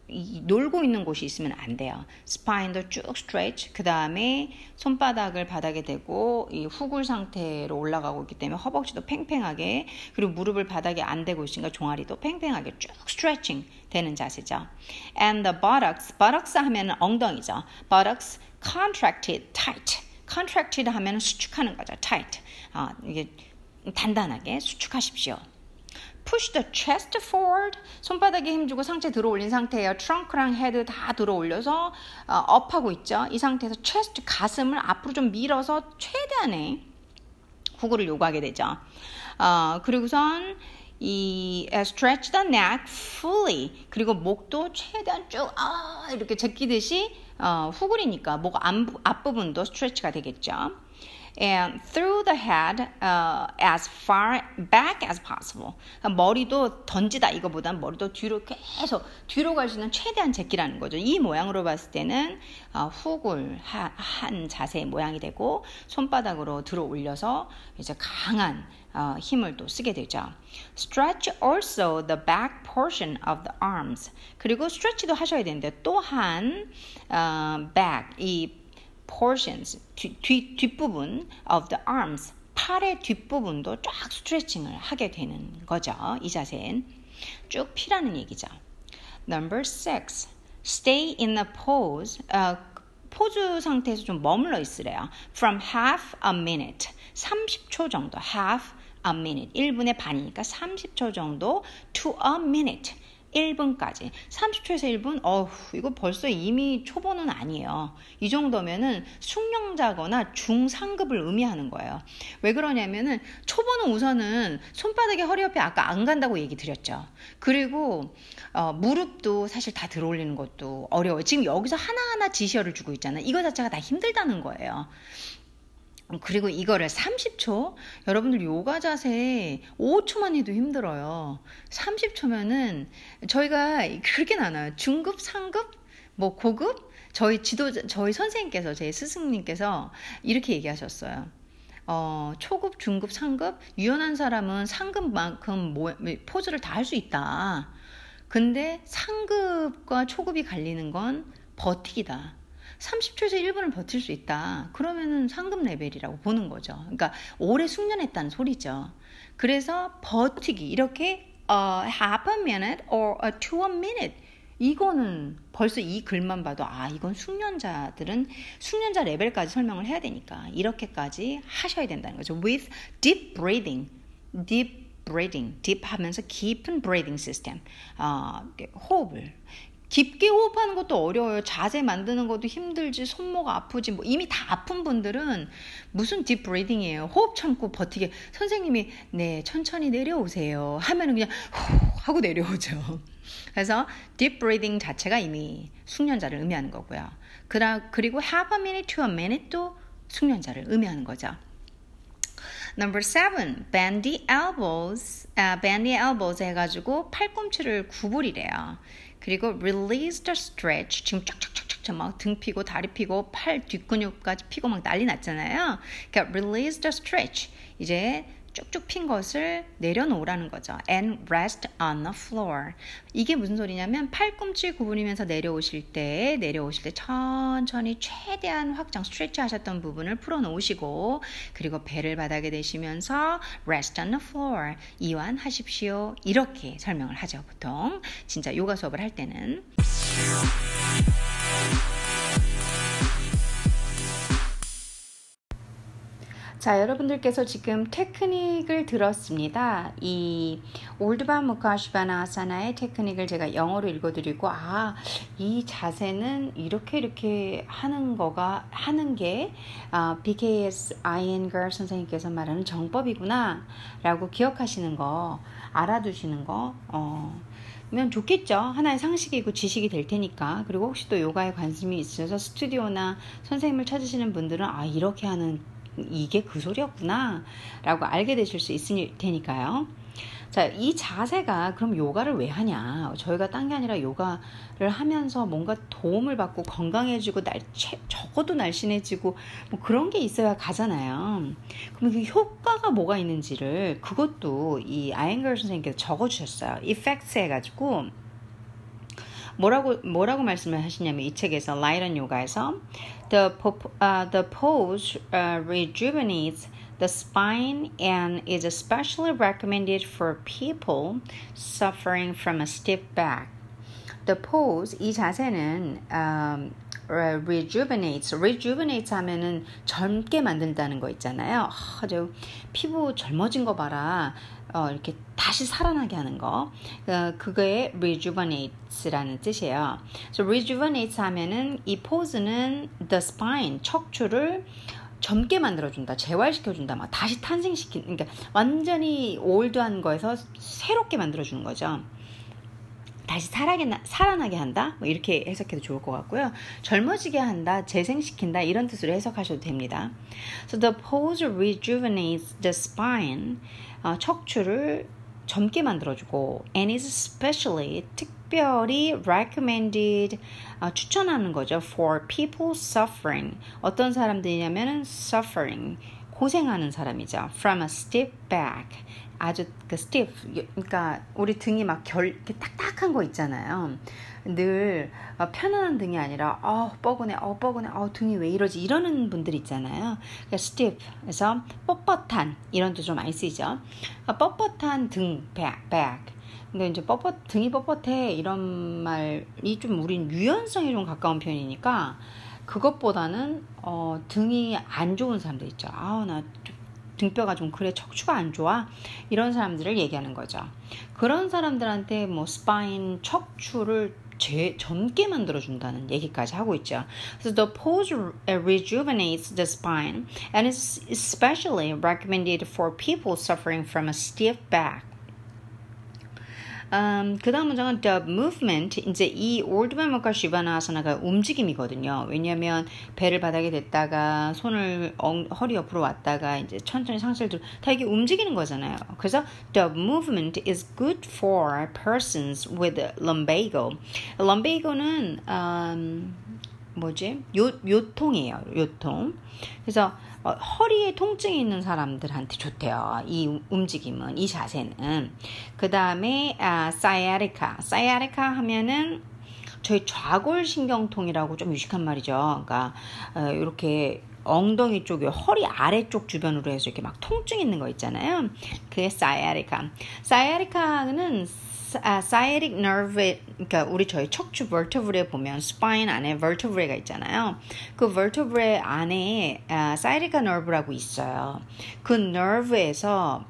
이, 놀고 있는 곳이 있으면 안 돼요. 스파인도 쭉 스트레치. 그 다음에 손바닥을 바닥에 대고 이 후굴 상태로 올라가고 있기 때문에 허벅지도 팽팽하게 그리고 무릎을 바닥에 안 대고 있으니까 종아리도 팽팽하게 쭉 스트레칭 되는 자세죠. And the buttocks, buttocks 하면 엉덩이죠. buttocks contracted tight. contracted 하면 수축하는 거죠. tight. 아, 이게 단단하게 수축하십시오. Push the chest forward. 손바닥에 힘주고 상체 들어 올린 상태예요. trunk랑 head 다 들어 올려서 어, up하고 있죠. 이 상태에서 chest 가슴을 앞으로 좀 밀어서 최대한의 후구를 요구하게 되죠. 어, 그리고선 이 stretch the neck fully 그리고 목도 최대한 쭉 아, 이렇게 제끼듯이 어, 후굴이니까 목 앞부분도 스트레치가 되겠죠. And through the head uh, as far back as possible. 머리도 던지다 이거보다는 머리도 뒤로 계속 뒤로 갈 수 있는 최대한 제끼라는 거죠. 이 모양으로 봤을 때는 어, 훅을 하, 한 자세의 모양이 되고 손바닥으로 들어 올려서 이제 강한 어, 힘을 또 쓰게 되죠. Stretch also the back portion of the arms. 그리고 stretch도 하셔야 되는데 또한 어, back 이 portions 뒤, 뒤, 뒷부분 of the arms 팔의 뒷부분도 쫙 스트레칭을 하게 되는 거죠. 이 자세는 쭉 피라는 얘기죠. Number six, stay in the pose. 어, 포즈 상태에서 좀 머물러 있으래요. From half a minute, 30초 정도. half a minute, 1분의 반이니까 30초 정도 to a minute. 1분까지. 30초에서 1분, 어후, 이거 벌써 이미 초보는 아니에요. 이 정도면은 숙련자거나 중상급을 의미하는 거예요. 왜 그러냐면은 초보는 우선은 손바닥에 허리 옆에 아까 안 간다고 얘기 드렸죠. 그리고 어, 무릎도 사실 다 들어올리는 것도 어려워요. 지금 여기서 하나하나 지시어를 주고 있잖아요. 이거 자체가 다 힘들다는 거예요. 그리고 이거를 30초 여러분들 요가 자세 5초만 해도 힘들어요. 30초면은 저희가 그렇게 나눠요. 중급, 상급, 뭐 고급 저희 지도 저희 선생님께서 제 스승님께서 이렇게 얘기하셨어요. 어, 초급, 중급, 상급 유연한 사람은 상급만큼 모, 포즈를 다 할 수 있다. 근데 상급과 초급이 갈리는 건 버티기다. 30초에서 1분을 버틸 수 있다. 그러면은 상급 레벨이라고 보는 거죠. 그러니까 오래 숙련했다는 소리죠. 그래서 버티기 이렇게 uh, half a minute or a to a minute 이거는 벌써 이 글만 봐도 아 이건 숙련자들은 숙련자 레벨까지 설명을 해야 되니까 이렇게까지 하셔야 된다는 거죠. With deep breathing, deep breathing, deep 하면서 깊은 breathing system, 어, 호흡을 깊게 호흡하는 것도 어려워요. 자세 만드는 것도 힘들지, 손목 아프지, 뭐 이미 다 아픈 분들은 무슨 deep breathing이에요. 호흡 참고 버티게. 선생님이 네, 천천히 내려오세요. 하면은 그냥 후 하고 내려오죠. 그래서 deep breathing 자체가 이미 숙련자를 의미하는 거고요. 그라, 그리고 half a minute to a minute도 숙련자를 의미하는 거죠. Number seven, bandy elbows. 아, bandy elbows 해가지고 팔꿈치를 구부리래요. 그리고 release the stretch. 지금 쫙쫙쫙쫙 막 등 피고 다리 피고 팔 뒷근육까지 피고 막 난리 났잖아요. 그러니까 release the stretch. 이제 쭉쭉 핀 것을 내려놓으라는 거죠. And rest on the floor. 이게 무슨 소리냐면 팔꿈치 구부리면서 내려오실 때 내려오실 때 천천히 최대한 확장 스트레치 하셨던 부분을 풀어놓으시고 그리고 배를 바닥에 대시면서 rest on the floor 이완하십시오. 이렇게 설명을 하죠. 보통 진짜 요가 수업을 할 때는. 자, 여러분들께서 지금 테크닉을 들었습니다. 이 올드바 무카시바나 아사나의 테크닉을 제가 영어로 읽어드리고, 아, 이 자세는 이렇게 이렇게 하는 거가, 하는 게, 아, BKS 아이엔걸 선생님께서 말하는 정법이구나, 라고 기억하시는 거, 알아두시는 거, 어, 면 좋겠죠. 하나의 상식이고 지식이 될 테니까. 그리고 혹시 또 요가에 관심이 있으셔서 스튜디오나 선생님을 찾으시는 분들은 아, 이렇게 하는 이게 그 소리였구나 라고 알게 되실 수 있을 테니까요. 자, 이 자세가 그럼 요가를 왜 하냐? 저희가 딴 게 아니라 요가를 하면서 뭔가 도움을 받고 건강해지고 날 적어도 날씬해지고 뭐 그런 게 있어야 가잖아요. 그럼 그 효과가 뭐가 있는지를 그것도 이 아잉걸 선생님께서 적어 주셨어요. effects 해 가지고 뭐라고 뭐라고 말씀을 하시냐면 이 책에서 라이런 요가에서 the uh, the pose uh, rejuvenates the spine and is especially recommended for people suffering from a stiff back. The pose 이 자세는 um, rejuvenates. rejuvenates 하면은 젊게 만든다는 거 있잖아요. 아, 저 피부 젊어진 거 봐라. 어, 이렇게 다시 살아나게 하는 거. 어, 그거에 rejuvenates라는 뜻이에요. So rejuvenates 하면은 이 포즈는 the spine, 척추를 젊게 만들어준다, 재활시켜준다, 막 다시 탄생시킨, 그러니까 완전히 올드한 거에서 새롭게 만들어주는 거죠. 다시 살아게, 살아나게 한다? 뭐 이렇게 해석해도 좋을 것 같고요. 젊어지게 한다, 재생시킨다, 이런 뜻으로 해석하셔도 됩니다. So the pose rejuvenates the spine. 어, 척추를 젊게 만들어주고 and is especially 특별히 recommended 어, 추천하는 거죠 for people suffering 어떤 사람들이냐면은 suffering 고생하는 사람이죠 from a stiff back 아주 그 stiff 그러니까 우리 등이 막 결 이렇게 딱딱한 거 있잖아요. 늘 어, 편안한 등이 아니라 어 뻐근해 어 뻐근해 어 등이 왜 이러지? 이러는 분들 있잖아요. 그러니까 stiff에서 뻣뻣한 이런 도 좀 많이 쓰이죠. 어, 뻣뻣한 등 back back. 근데 이제 뻣뻣 등이 뻣뻣해 이런 말이 좀 우린 유연성에 좀 가까운 편이니까 그것보다는 어, 등이 안 좋은 사람들 있죠. 아우 나 등뼈가 좀 그래 척추가 안 좋아 이런 사람들을 얘기하는 거죠. 그런 사람들한테 뭐 spine 척추를 제, 젊게 만들어준다는 얘기까지 하고 있죠. So the pose rejuvenates the spine and is especially recommended for people suffering from a stiff back. Um, 그 다음 문장은 the movement. 이제 이 Urdhva Mukha Svanasana가 움직임이거든요. 왜냐하면 배를 바닥에 댔다가 손을 엉, 허리 옆으로 왔다가 이제 천천히 상체를 들어 다 이게 움직이는 거잖아요. 그래서 the movement is good for persons with lumbago. lumbago는 um, 뭐지? 요, 요통이에요. 요통. 그래서 어, 허리에 통증이 있는 사람들한테 좋대요. 이 움직임은, 이 자세는. 그 다음에 아, 사이아리카. 사이아리카 하면은 저희 좌골신경통이라고 좀 유식한 말이죠. 그러니까 어, 이렇게 엉덩이 쪽에 허리 아래쪽 주변으로 해서 이렇게 막 통증 있는 거 있잖아요. 그게 사이아리카. 사이아리카는 아, sciatic nerve, 그러니까 우리 저희 척추 vertebrae 보면 spine 안에 vertebrae가 있잖아요. 그 vertebrae 안에 아, sciatic nerve라고 있어요. 그 nerve에서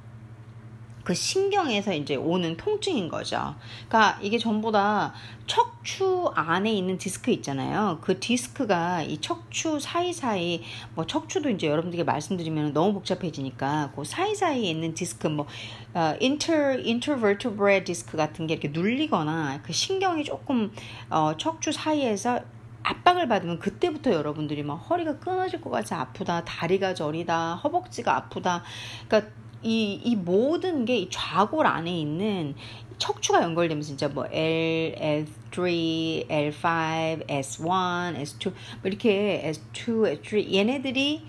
그 신경에서 이제 오는 통증인 거죠. 그러니까 이게 전부 다 척추 안에 있는 디스크 있잖아요. 그 디스크가 이 척추 사이사이 뭐 척추도 이제 여러분들에게 말씀드리면 너무 복잡해지니까 그 사이사이에 있는 디스크 뭐 어, inter intervertebral disc 같은 게 이렇게 눌리거나 그 신경이 조금 어, 척추 사이에서 압박을 받으면 그때부터 여러분들이 막 허리가 끊어질 것 같이 아프다, 다리가 저리다, 허벅지가 아프다. 그러니까 이, 이 모든 게이 좌골 안에 있는 척추가 연결되면서 진짜 뭐 L, L3, L5, S1, S2 뭐 이렇게 S2, S3 얘네들이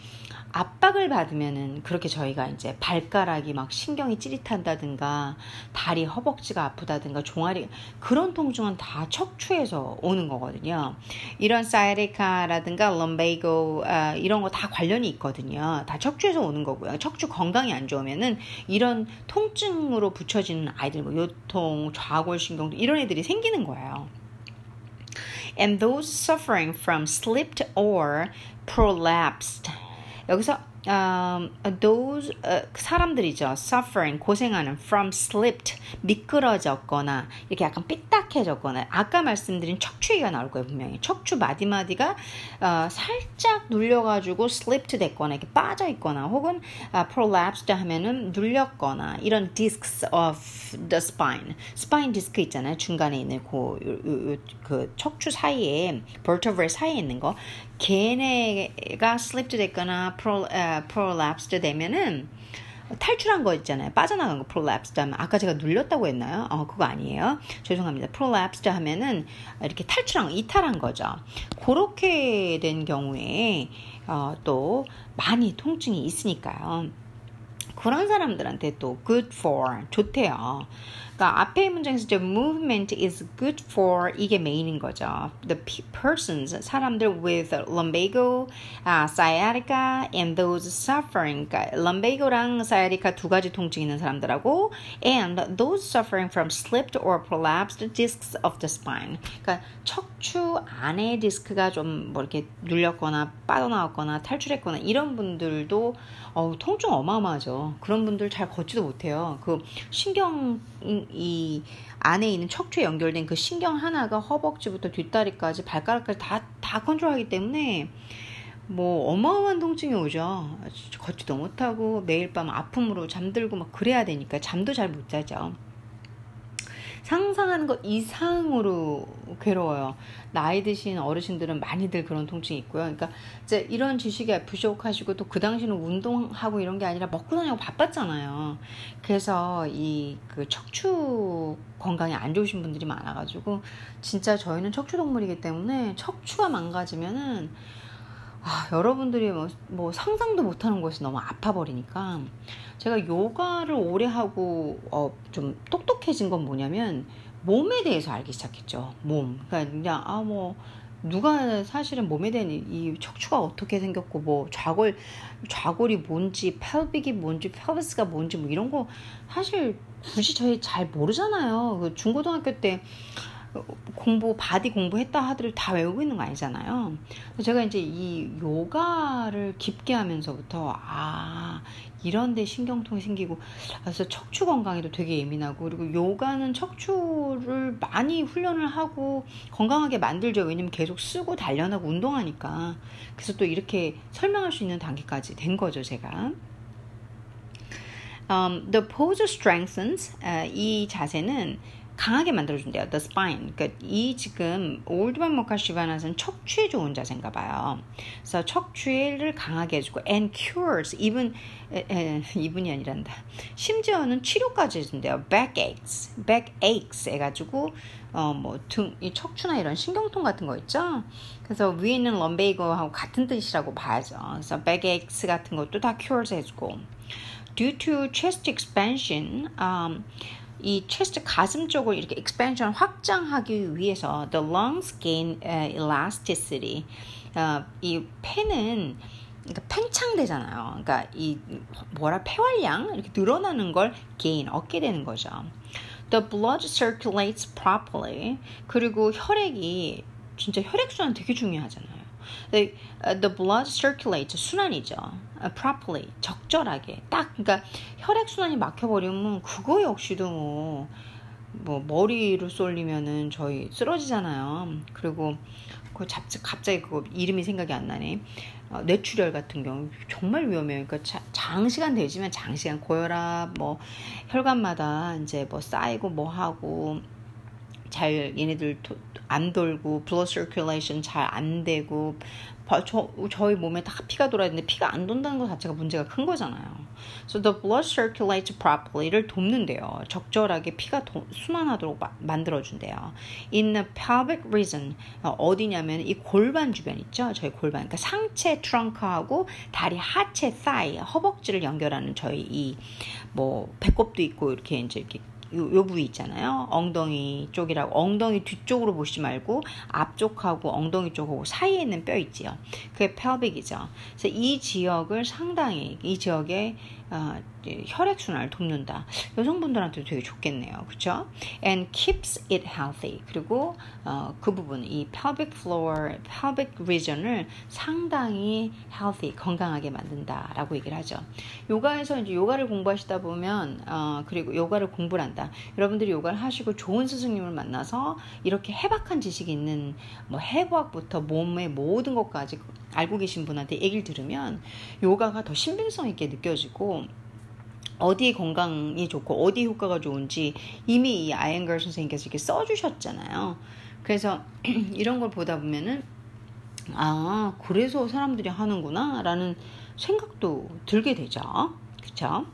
압박을 받으면은 그렇게 저희가 이제 발가락이 막 신경이 찌릿한다든가 다리 허벅지가 아프다든가 종아리 그런 통증은 다 척추에서 오는 거거든요. 이런 사이리카라든가 럼베이고 아, 이런 거 다 관련이 있거든요. 다 척추에서 오는 거고요. 척추 건강이 안 좋으면은 이런 통증으로 붙여지는 아이들 뭐 요통, 좌골신경 이런 애들이 생기는 거예요. And those suffering from slipped or prolapsed 여기서 um, those uh, 사람들이죠. suffering 고생하는 from slipped 미끄러졌거나 이렇게 약간 삐딱해졌거나 아까 말씀드린 척추기가 나올 거예요 분명히. 척추 마디마디가 어, 살짝 눌려가지고 slipped 됐거나 이렇게 빠져 있거나 혹은 uh, prolapsed 하면은 눌렸거나 이런 discs of the spine. spine 디스크 있잖아요 중간에 있는 그, 그, 그 척추 사이에 vertebrae 사이에 있는 거 걔네가 slipped 됐거나 uh, prolapsed 되면은 탈출한 거 있잖아요. 빠져나간 거 prolapsed 하면 아까 제가 눌렸다고 했나요? 어, 그거 아니에요. 죄송합니다. prolapsed 하면은 이렇게 탈출한 이탈한 거죠. 그렇게 된 경우에 어, 또 많이 통증이 있으니까요. 그런 사람들한테 또 good for 좋대요. 그러니까 앞에 문장에서 이제 movement is good for 이게 메인인 거죠. The persons 사람들 with lumbago, uh, sciatica, and those suffering. 그러니까 lumbago랑 sciatica 두 가지 통증 있는 사람들하고 and those suffering from slipped or prolapsed discs of the spine. 그러니까 척추 안에 디스크가 좀 뭐 이렇게 눌렸거나 빠져나왔거나 탈출했거나 이런 분들도 어우, 통증 어마어마하죠. 그런 분들 잘 걷지도 못해요. 그 신경 이 안에 있는 척추에 연결된 그 신경 하나가 허벅지부터 뒷다리까지 발가락까지 다, 다 컨트롤하기 때문에 뭐 어마어마한 통증이 오죠. 걷지도 못하고 매일 밤 아픔으로 잠들고 막 그래야 되니까 잠도 잘 못 자죠. 상상하는 것 이상으로 괴로워요. 나이 드신 어르신들은 많이들 그런 통증이 있고요. 그러니까 이제 이런 지식에 부족하시고 또 그 당시는 운동하고 이런 게 아니라 먹고 다니고 바빴잖아요. 그래서 이 그 척추 건강이 안 좋으신 분들이 많아가지고 진짜 저희는 척추 동물이기 때문에 척추가 망가지면은 아, 여러분들이 뭐, 뭐 상상도 못하는 것이 너무 아파버리니까 제가 요가를 오래 하고 어, 좀 똑똑해진 건 뭐냐면 몸에 대해서 알기 시작했죠. 몸. 그러니까 그냥 아 뭐 누가 사실은 몸에 대한 이 척추가 어떻게 생겼고 뭐 좌골 좌골이 뭔지 pelvic이 뭔지 pelvis가 뭔지 뭐 이런 거 사실 굳이 저희 잘 모르잖아요. 그 중고등학교 때 공부 body 공부했다 하더라도 다 외우고 있는 거 아니잖아요. 제가 이제 이 요가를 깊게 하면서부터 아 이런 데 신경통이 생기고 그래서 척추 건강에도 되게 예민하고 그리고 요가는 척추를 많이 훈련을 하고 건강하게 만들죠. 왜냐면 계속 쓰고 단련하고 운동하니까. 그래서 또 이렇게 설명할 수 있는 단계까지 된 거죠, 제가. Um, the pose strengthens uh, 이 자세는 강하게 만들어준대요. The spine. 그러니까 이 지금 올드만 모카시바나는 척추에 좋은 자세인가 봐요. 그래서 척추를 강하게 해주고 and cures 이분 에, 에, 이분이 아니란다. 심지어는 치료까지 해준대요. backaches, backaches 해가지고 어 뭐 등 이 척추나 이런 신경통 같은 거 있죠. 그래서 위에 있는 lumbago하고 같은 뜻이라고 봐야죠. 그래서 backaches 같은 것도 다 cures 해주고 due to chest expansion. Um, 이 체스트 가슴 쪽을 이렇게 expansion 확장하기 위해서 the lungs gain uh, elasticity. 어, 이 폐는 그러니까 팽창되잖아요. 그러니까 이 뭐라 폐활량 이렇게 늘어나는 걸 gain 얻게 되는 거죠. The blood circulates properly. 그리고 혈액이 진짜 혈액 순환 되게 중요하잖아요. The, uh, the blood circulates 순환이죠. Uh, properly 적절하게 딱 그러니까 혈액 순환이 막혀버리면 그거 역시도 뭐, 뭐 머리로 쏠리면은 저희 쓰러지잖아요. 그리고 그 갑자기, 갑자기 그거 이름이 생각이 안 나네. 어, 뇌출혈 같은 경우 정말 위험해요. 그러니까 자, 장시간 되지만 장시간 고혈압 뭐 혈관마다 이제 뭐 쌓이고 뭐 하고 잘 얘네들 도, 안 돌고 blood circulation 잘안 되고 저, 저희 몸에 다 피가 돌아야 되는데 피가 안 돈다는 것 자체가 문제가 큰 거잖아요. So the blood circulates properly를 돕는데요. 적절하게 피가 도, 순환하도록 마, 만들어준대요. In the pelvic region 어디냐면 이 골반 주변 있죠. 저희 골반. 그러니까 상체 트렁크하고 다리 하체 thigh 허벅지를 연결하는 저희 이 뭐 배꼽도 있고 이렇게 이제 이렇게 요, 요 부위 있잖아요. 엉덩이 쪽이라고 엉덩이 뒤쪽으로 보시지 말고 앞쪽하고 엉덩이 쪽하고 사이에 있는 뼈 있지요. 그게 pelvic이죠. 그래서 이 지역을 상당히 이 지역에 어, 혈액 순환을 돕는다. 여성분들한테도 되게 좋겠네요. 그렇죠? And keeps it healthy. 그리고 어, 그 부분 이 pelvic floor, pelvic region을 상당히 healthy, 건강하게 만든다라고 얘기를 하죠. 요가에서 이제 요가를 공부하시다 보면 어, 그리고 요가를 공부를 한다. 여러분들이 요가를 하시고 좋은 스승님을 만나서 이렇게 해박한 지식이 있는 뭐 해부학부터 몸의 모든 것까지 알고 계신 분한테 얘기를 들으면 요가가 더 신빙성 있게 느껴지고 어디 건강이 좋고 어디 효과가 좋은지 이미 이 아이언걸 선생님께서 이렇게 써주셨잖아요. 그래서 <clears throat> 이런 걸 보다 보면은 아 그래서 사람들이 하는구나라는 생각도 들게 되죠. 그렇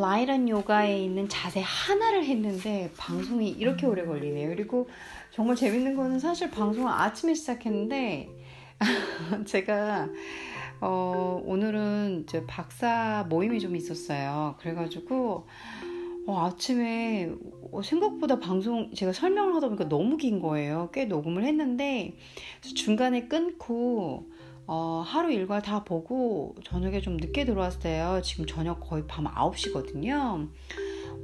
아, 라이란 요가에 있는 자세 하나를 했는데 방송이 이렇게 오래 걸리네요. 그리고 정말 재밌는 거는 사실 방송을 아침에 시작했는데 <laughs> 제가 어, 오늘은 이제 박사 모임이 좀 있었어요. 그래가지고 어, 아침에 어, 생각보다 방송 제가 설명을 하다 보니까 너무 긴 거예요. 꽤 녹음을 했는데 중간에 끊고 어, 하루 일과 다 보고 저녁에 좀 늦게 들어왔어요. 지금 저녁 거의 밤 9시거든요.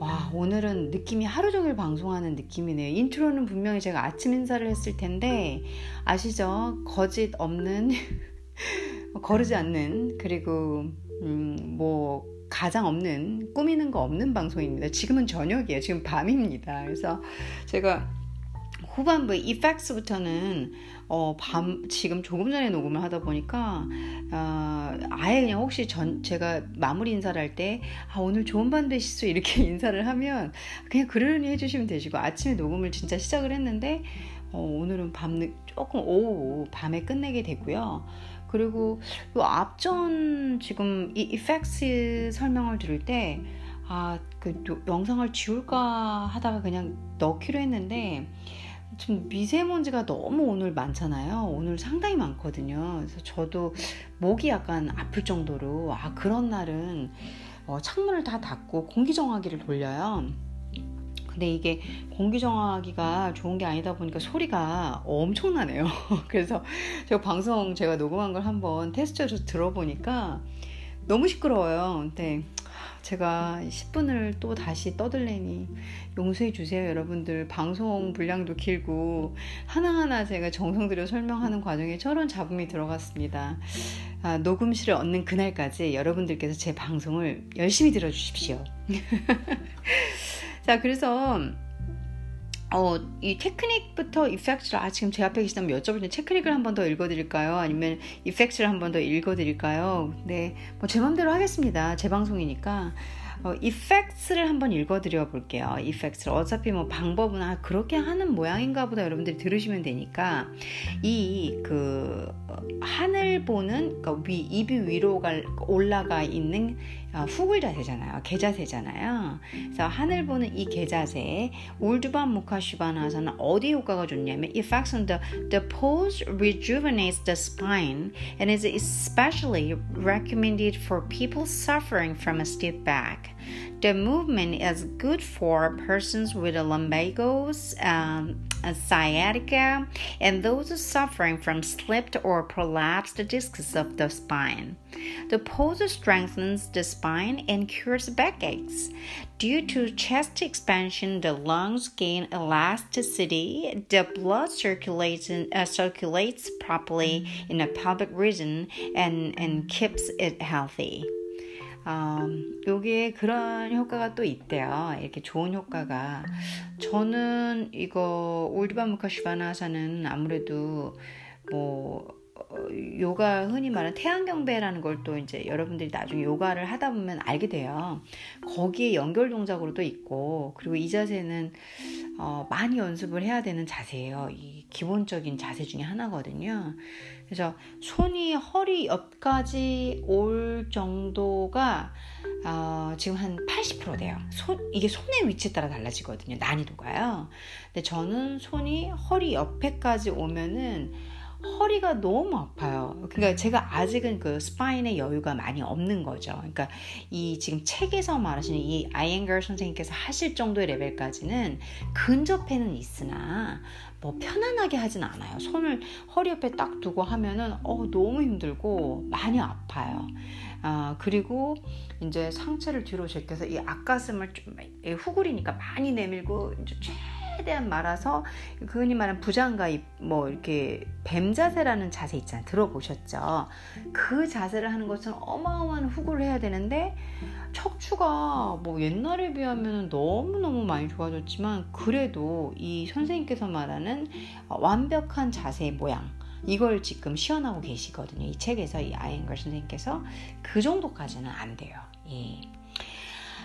와, 오늘은 느낌이 하루 종일 방송하는 느낌이네요. 인트로는 분명히 제가 아침 인사를 했을 텐데, 아시죠? 거짓 없는, <laughs> 거르지 않는, 그리고, 음, 뭐, 가장 없는, 꾸미는 거 없는 방송입니다. 지금은 저녁이에요. 지금 밤입니다. 그래서 제가 후반부 이펙스부터는 어, 밤 지금 조금 전에 녹음을 하다 보니까 어, 아예 그냥 혹시 전 제가 마무리 인사를 할 때 아, 오늘 좋은 밤 되시죠 이렇게 <laughs> 인사를 하면 그냥 그러니 해주시면 되시고 아침에 녹음을 진짜 시작을 했는데 어, 오늘은 밤 조금 오후 밤에 끝내게 되고요. 그리고 요 앞전 지금 이 이펙스 설명을 들을 때 아, 그 영상을 지울까 하다가 그냥 넣기로 했는데 좀 미세먼지가 너무 오늘 많잖아요. 오늘 상당히 많거든요. 그래서 저도 목이 약간 아플 정도로 아 그런 날은 어, 창문을 다 닫고 공기정화기를 돌려요. 근데 이게 공기정화기가 좋은 게 아니다 보니까 소리가 엄청나네요. <laughs> 그래서 제가 방송 제가 녹음한 걸 한번 테스트해서 들어보니까 너무 시끄러워요. 근데 제가 10분을 또 다시 떠들래니 용서해 주세요, 여러분들. 방송 분량도 길고 하나하나 제가 정성 들여 설명하는 과정에 저런 잡음이 들어갔습니다. 아, 녹음실을 얻는 그날까지 여러분들께서 제 방송을 열심히 들어주십시오. <laughs> 자, 그래서 어, 이 테크닉부터 이펙트를 아 지금 제 앞에 계시다면 여쭤볼 때 테크닉을 한 번 더 읽어드릴까요? 아니면 이펙트를 한 번 더 읽어드릴까요? 네, 뭐 제 맘대로 하겠습니다. 제 방송이니까 어, effects를 한번 읽어드려 볼게요. effects 어차피 뭐 방법은 아, 그렇게 하는 모양인가 보다 여러분들이 들으시면 되니까 이 그 하늘 보는 그러니까 위 입이 위로 올라가 있는 어, 후굴 자세잖아요. 개자세잖아요. 그래서 하늘 보는 이 개자세 울두반 무카슈바나에서는 어디 효과가 좋냐면 effects on the the pose rejuvenates the spine and is especially recommended for people suffering from a stiff back. The movement is good for persons with a lumbago, um, sciatica, and those suffering from slipped or prolapsed discs of the spine. The pose strengthens the spine and cures backaches. Due to chest expansion, the lungs gain elasticity, the blood circulates, uh, circulates properly in the pelvic region and, and keeps it healthy. 음, 요게 그런 효과가 또 있대요. 이렇게 좋은 효과가. 저는 이거 올드바무카 슈바나사는 아무래도 뭐 어, 요가 흔히 말하는 태양경배라는 걸 또 이제 여러분들이 나중에 요가를 하다 보면 알게 돼요. 거기에 연결 동작으로도 있고 그리고 이 자세는 어, 많이 연습을 해야 되는 자세예요. 이 기본적인 자세 중에 하나거든요. 그래서 손이 허리 옆까지 올 정도가 어, 지금 한 80% 돼요. 손, 이게 손의 위치에 따라 달라지거든요. 난이도가요. 근데 저는 손이 허리 옆에까지 오면은 허리가 너무 아파요. 그러니까 제가 아직은 그 스파인의 여유가 많이 없는 거죠. 그러니까 이 지금 책에서 말하시는 이 아이앵걸 선생님께서 하실 정도의 레벨까지는 근접해는 있으나 뭐 편안하게 하진 않아요. 손을 허리 옆에 딱 두고 하면은 어 너무 힘들고 많이 아파요. 아 그리고 이제 상체를 뒤로 제껴서 이 앞가슴을 좀 후구리니까 많이 내밀고 이제 최대한 말아서 그 흔히 말하는 부장가입 뭐 이렇게 뱀 자세라는 자세 있잖아요. 들어보셨죠? 그 자세를 하는 것은 어마어마한 후구를 해야 되는데 척추가 뭐 옛날에 비하면 너무너무 많이 좋아졌지만 그래도 이 선생님께서 말하는 완벽한 자세의 모양 이걸 지금 시연하고 계시거든요. 이 책에서 이 아이앵걸 선생님께서 그 정도까지는 안 돼요. 예.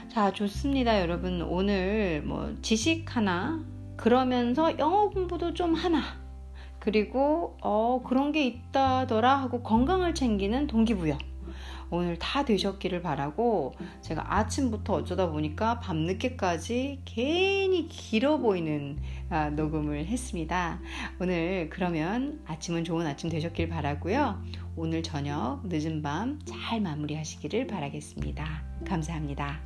자, 좋습니다, 여러분. 오늘 뭐 지식 하나, 그러면서 영어 공부도 좀 하나. 그리고 어 그런 게 있다더라 하고 건강을 챙기는 동기부여. 오늘 다 되셨기를 바라고 제가 아침부터 어쩌다 보니까 밤늦게까지 괜히 길어 보이는 아, 녹음을 했습니다. 오늘 그러면 아침은 좋은 아침 되셨길 바라고요. 오늘 저녁 늦은 밤 잘 마무리하시기를 바라겠습니다. 감사합니다.